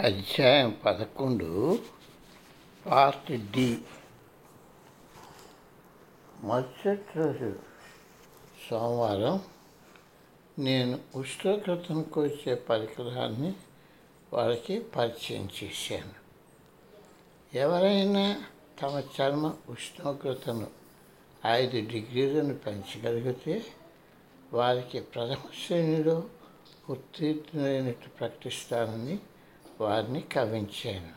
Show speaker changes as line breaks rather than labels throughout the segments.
అధ్యాయం పదకొండు part D. మరుసటి రోజు సోమవారం నేను ఉష్ణోగ్రతను కొలిచే పరికరాన్ని వారికి పరిచయం చేశాను. ఎవరైనా తమ చర్మ ఉష్ణోగ్రతను ఐదు డిగ్రీలను పెంచగలిగితే వారికి ప్రథమ శ్రేణిలో ఉత్తీర్ణులైనట్టు ప్రకటిస్తానని వారిని కవించాను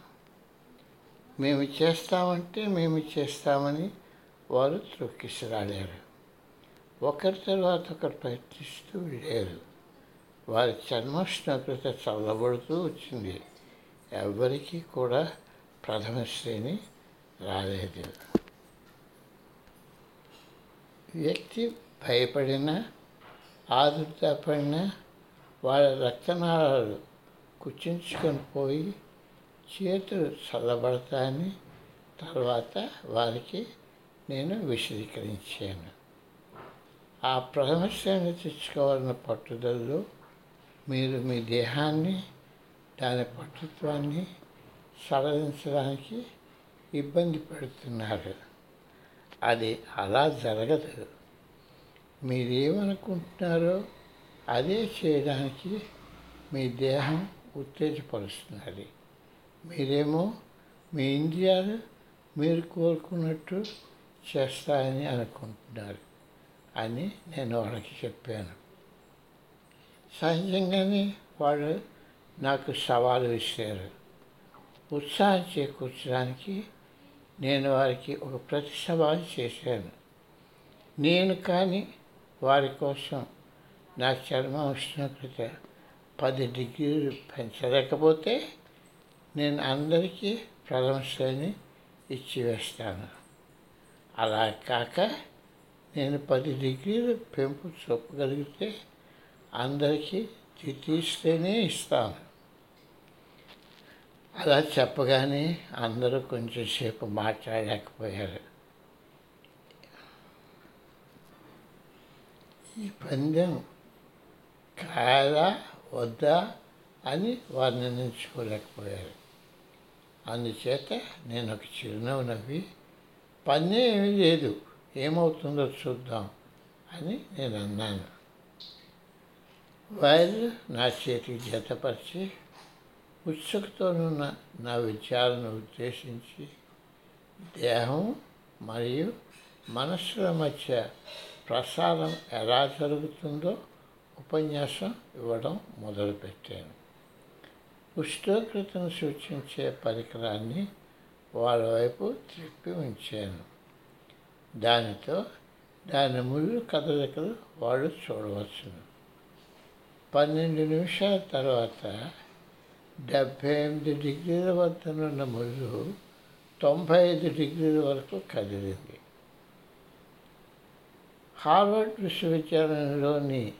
మేము చేస్తామంటే మేము చేస్తామని వారు త్రొక్కిసరాడారు ఒకరి తర్వాత ఒకరు ప్రయత్నిస్తూ వెళ్ళారు వారి చర్మోష్ణోగ్రత చల్లబడుతూ వచ్చింది. ఎవరికీ కూడా ప్రథమ శ్రేణి రాలేదు. వ్యక్తి భయపడినా ఆదుర్తపడిన వాళ్ళ రక్తనాళాలు కుచించుకొని పోయి చేతులు చల్లబడతాయని తర్వాత వారికి నేను విశదీకరించాను. ఆ ప్రథమ శ్రేణి తెచ్చుకోవాలన్న పట్టుదలలో మీరు మీ దేహాన్ని దాని పట్టుత్వాన్ని సడలించడానికి ఇబ్బంది పెడుతున్నారు. అది అలా జరగదు. మీరేమనుకుంటున్నారో అదే చేయడానికి మీ దేహం ఉత్తేజపరుస్తున్నది. మీరేమో మీ ఇంద్రియాలు మీరు కోరుకున్నట్టు చేస్తాయని అనుకుంటున్నారు అని నేను వాళ్ళకి చెప్పాను. సహజంగానే వాళ్ళు నాకు సవాలు విసిరారు ఉత్సాహం చేకూర్చడానికి నేను వారికి ఒక ప్రతి సవాలు చేశాను. నేను కానీ వారి కోసం నా చర్మ ఉష్ణోగ్రత పది డిగ్రీలు పెంచలేకపోతే నేను అందరికీ ప్రథమ శ్రేణి ఇచ్చివేస్తాను అలా కాక నేను పది డిగ్రీలు పెంపు చూపగలిగితే అందరికీ ద్వితీయ శ్రేణి ఇస్తాను. అలా చెప్పగానే అందరూ కొంచెం సేపు మాట్లాడలేకపోయారు. ఈ పందెం కాదా వద్దా అని వారు నిర్ణయించుకోలేకపోయారు అందుచేత నేను ఒక చిరునవ్వు నవ్వి పన్నే ఏమీ లేదు ఏమవుతుందో చూద్దాం అని నేను అన్నాను. వారు నా చేతికి జతపరిచి ఉత్సుకతోనున్న నా విచారణను ఉద్దేశించి దేహం మరియు మనస్సుల మధ్య ప్రసారం ఎలా జరుగుతుందో ఉపన్యాసం ఇవ్వడం మొదలుపెట్టాను. ఉష్ణోగ్రతను సూచించే పరికరాన్ని వాళ్ళ వైపు త్రిప్పి ఉంచాను. దానితో దాని ముళ్ళు కదలికలు వాళ్ళు చూడవచ్చును. పన్నెండు నిమిషాల తర్వాత డెబ్భై ఎనిమిది డిగ్రీల వద్దనున్న ముళ్ళు తొంభై ఐదు డిగ్రీల వరకు కదిలింది. హార్వర్డ్ విశ్వవిద్యాలయంలోని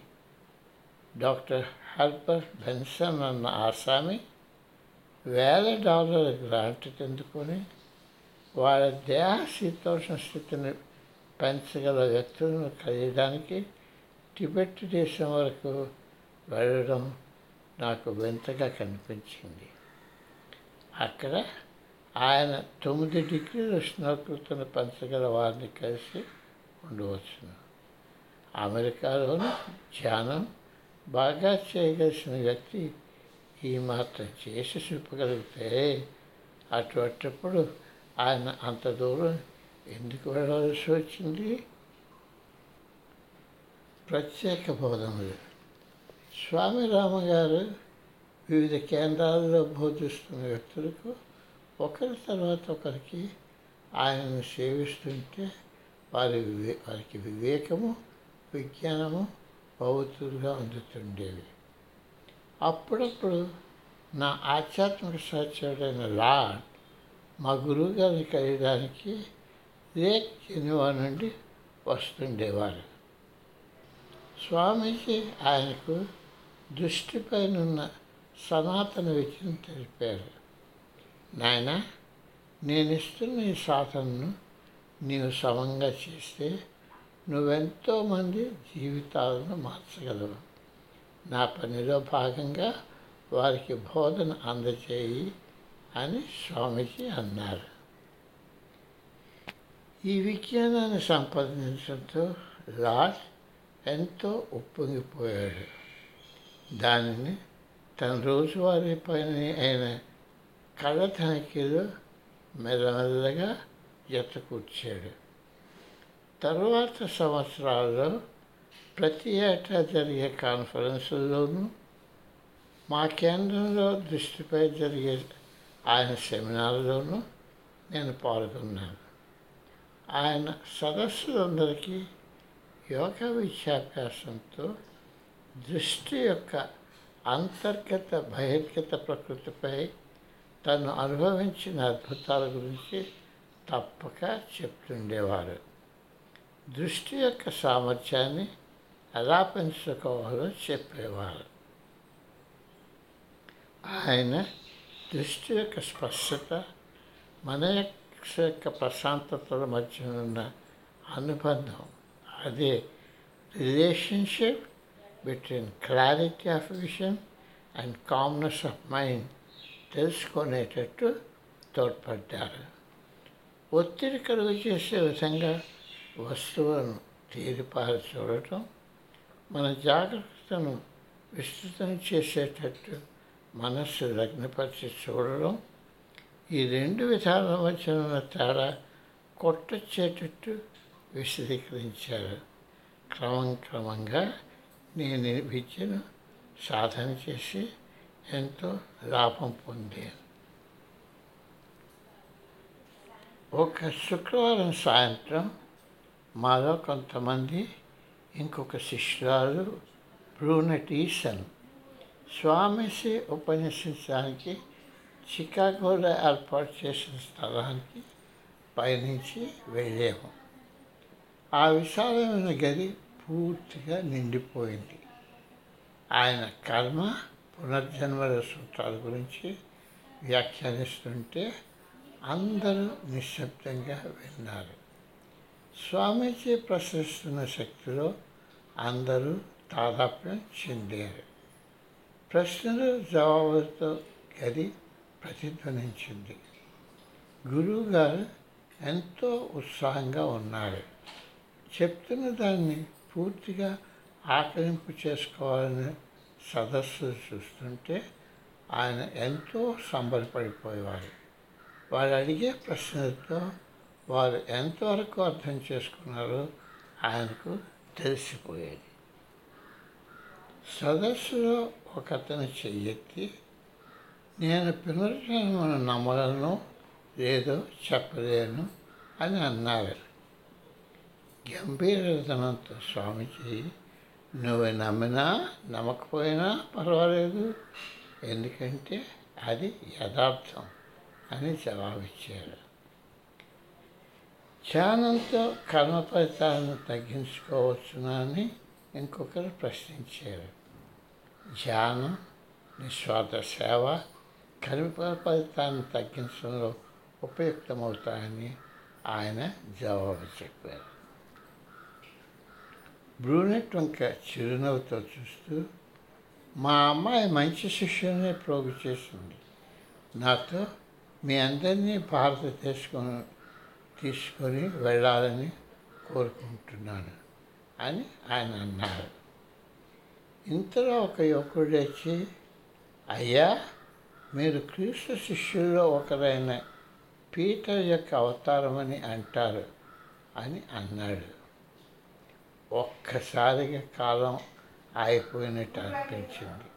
డాక్టర్ హర్బర్ట్ బెన్సన్ అన్న ఆసామి వేల డాలర్ల గ్రాంట్ తెందుకొని వాళ్ళ దేహ శీతోష్ణ స్థితిని పెంచగల వ్యక్తులను కలియడానికి టిబెట్ దేశం వరకు వెళ్ళడం నాకు వింతగా కనిపించింది. అక్కడ ఆయన తొమ్మిది డిగ్రీల ఉష్ణోగ్రతను పెంచగల వారిని కలిసి ఉండవచ్చును. అమెరికాలోని ధ్యానం బాగా చేయగలిసిన వ్యక్తి ఈ మాత్రం చేసి చూపగలిగితే అటువంటిప్పుడు ఆయన అంత దూరం ఎందుకు వెళ్ళవలసి వచ్చింది? ప్రత్యేక బోధనలు. స్వామి రామగారు వివిధ కేంద్రాల్లో బోధిస్తున్న వ్యక్తులకు ఒకరి తర్వాత ఒకరికి ఆయనను సేవిస్తుంటే వారి వివే వారికి వివేకము విజ్ఞానము పవిత్రులుగా అందుతుండేవి. అప్పుడప్పుడు నా ఆధ్యాత్మిక సహచరుడైన లార్డ్ మా గురువు గారిని కలియడానికి లేక్ జెనివా నుండి వస్తుండేవారు. స్వామీజీ ఆయనకు దృష్టిపైనున్న సనాతన విద్యను తెలిపారు. నాయన నేను ఇస్తున్న ఈ సాధనను నీవు సమంగా చేస్తే నువ్వెంతో మంది జీవితాలను మార్చగలవు. నా పనిలో భాగంగా వారికి బోధన అందచేయి అని స్వామీజీ అన్నారు. ఈ విజ్ఞానాన్ని సంపాదించడంతో లార్డ్ ఎంతో ఉప్పొంగిపోయాడు. దానిని తన రోజువారీ పైన అయిన కళ తనిఖీలో మెల్లమెల్లగా జతకూర్చాడు. తర్వాత సంవత్సరాల్లో ప్రతి ఏటా జరిగే కాన్ఫరెన్సుల్లోనూ మా కేంద్రంలో దృష్టిపై జరిగే ఆయన సెమినార్లోనూ నేను పాల్గొన్నాను. ఆయన సదస్సులందరికీ యోగ విద్యాభ్యాసంతో దృష్టి యొక్క అంతర్గత బహిర్గత ప్రకృతిపై తను అనుభవించిన అద్భుతాల గురించి తప్పక చెప్తుండేవారు. దృష్టి యొక్క సామర్థ్యాన్ని ఎలా పెంచుకోవాలో చెప్పేవారు. ఆయన దృష్టి యొక్క స్పష్టత మన యొక్క ప్రశాంతతల మధ్య ఉన్న అనుబంధం అదే relationship between clarity of vision and calmness of mind తెలుసుకునేటట్టు తోడ్పడ్డారు. ఒత్తిడి కలుగు చేసే విధంగా వస్తువులను తీరిపారి చూడటం మన జాగ్రత్తను విస్తృతం చేసేటట్టు మనస్సు లగ్నపరిచి చూడడం ఈ రెండు విధాల మధ్య ఉన్న తేడా కొట్టొచ్చేటట్టు విశదీకరించారు. క్రమం క్రమంగా నేను విద్యను సాధన చేసి ఎంతో లాభం పొందాను. ఒక శుక్రవారం సాయంత్రం మాలో కొంతమంది ఇంకొక శిష్యురాలు బ్రూనటీసన్. స్వామిసి ఉపన్యసించడానికి చికాగోలో ఏర్పాటు చేసిన స్థలానికి పయనించి వెళ్ళాము. ఆ విశాలమైన గది పూర్తిగా నిండిపోయింది. ఆయన కర్మ పునర్జన్మల సూత్రాల గురించి వ్యాఖ్యానిస్తుంటే అందరూ నిశ్శబ్దంగా విన్నారు. స్వామీజీ ప్రశ్నిస్తున్న శక్తిలో అందరూ తాదాప్యం చెందారు. ప్రశ్నలు జవాబులతో గది ప్రతిధ్వనించింది. గురువుగారు ఎంతో ఉత్సాహంగా ఉన్నారు. చెప్తున్న దాన్ని పూర్తిగా ఆకలింపు చేసుకోవాలని సదస్సు చూస్తుంటే ఆయన ఎంతో సంబరపడిపోయేవారు. వారు అడిగే ప్రశ్నలతో వారు ఎంతవరకు అర్థం చేసుకున్నారో ఆయనకు తెలిసిపోయేది. సదస్సులో ఒక అతను చెయ్యెత్తి నేను పునర్జన్మను నమ్మలను లేదో చెప్పలేను అని అన్నారు. గంభీరతనంతో స్వామిజీ నువ్వు నమ్మినా నమ్మకపోయినా పర్వాలేదు ఎందుకంటే అది యథార్థం అని జవాబిచ్చారు. ధ్యానంతో కర్మ ఫలితాలను తగ్గించుకోవచ్చునా అని ఇంకొకరు ప్రశ్నించారు. ధ్యానం నిస్వార్థ సేవ కర్మ ఫలితాన్ని తగ్గించడంలో ఉపయుక్తమవుతాయని ఆయన జవాబు చెప్పారు. బ్రూనెట్ వంక చిరునవ్వుతో చూస్తూ మా అమ్మాయి మంచి శిష్యునే ప్రోగు చేసింది. నాతో మీ అందరినీ భారతదేశం తీసుకొని వెళ్ళాలని కోరుకుంటున్నాను అని ఆయన అన్నారు. ఇంతలో ఒక యువకుడు వచ్చి అయ్యా మీరు క్రీస్తు శిష్యుల్లో ఒకరైన పీటర్ యొక్క అవతారమని అంటారు అని అన్నాడు. ఒక్కసారిగా కాలం అయిపోయినట్టు అనిపించింది.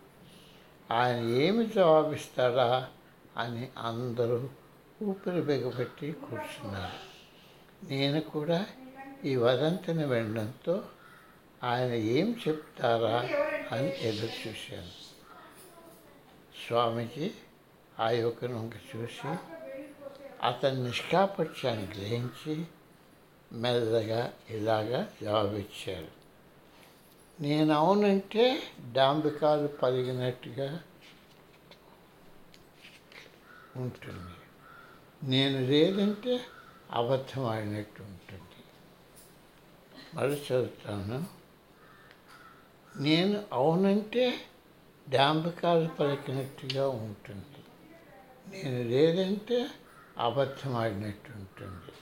ఆయన ఏమి జవాబిస్తాడా అని అందరూ ఊపిరి బిగబెట్టి కూర్చున్నారు. నేను కూడా ఈ వదంతిని వినడంతో ఆయన ఏం చెప్తారా అని ఎదురు చూశాను. స్వామీజీ ఆ యువకును చూసి అతని నిష్కాపత్యాన్ని గ్రహించి మెల్లగా ఇలాగా జవాబిచ్చారు. నేను అవునంటే డాంబికాలు పలిగినట్టుగా ఉంటుంది. నేను లేదంటే అబద్ధం ఆడినట్టు ఉంటుంది మరి చదువుతాను. నేను అవునంటే డాంబకాలు పలికినట్టుగా ఉంటుంది. నేను లేదంటే అబద్ధం ఆడినట్టు ఉంటుంది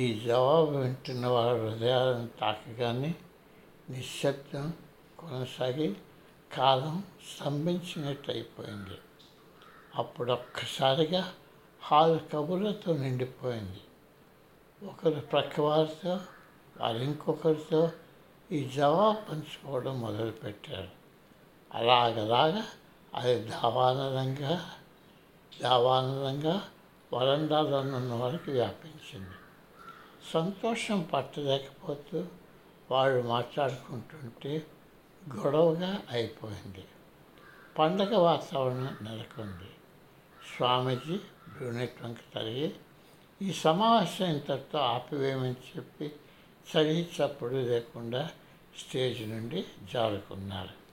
ఈ జవాబు వింటున్న వారి హృదయాలను తాకగానే నిశ్శబ్దం కొనసాగి కాలం స్తంభించినట్టు అయిపోయింది అప్పుడు ఒక్కసారిగా హాల్ కబుర్లతో నిండిపోయింది. ఒకరు ప్రక్క వారితో వారు ఇంకొకరితో ఈ జవాబు పంచుకోవడం మొదలుపెట్టారు. అలాగలాగా అది దావానరంగా దావానరంగా వరండాలో ఉన్న వరకు వ్యాపించింది. సంతోషం పట్టలేకపోతూ వాళ్ళు మాట్లాడుకుంటుంటే గొడవగా అయిపోయింది. పండగ వాతావరణం నెలకొంది. స్వామీజీ బ్రూనెట్ వంక తరిగి ఈ సమావేశం ఇంతటితో ఆపివేయమని చెప్పి చలి చప్పుడు లేకుండా స్టేజ్ నుండి జారుకున్నారు.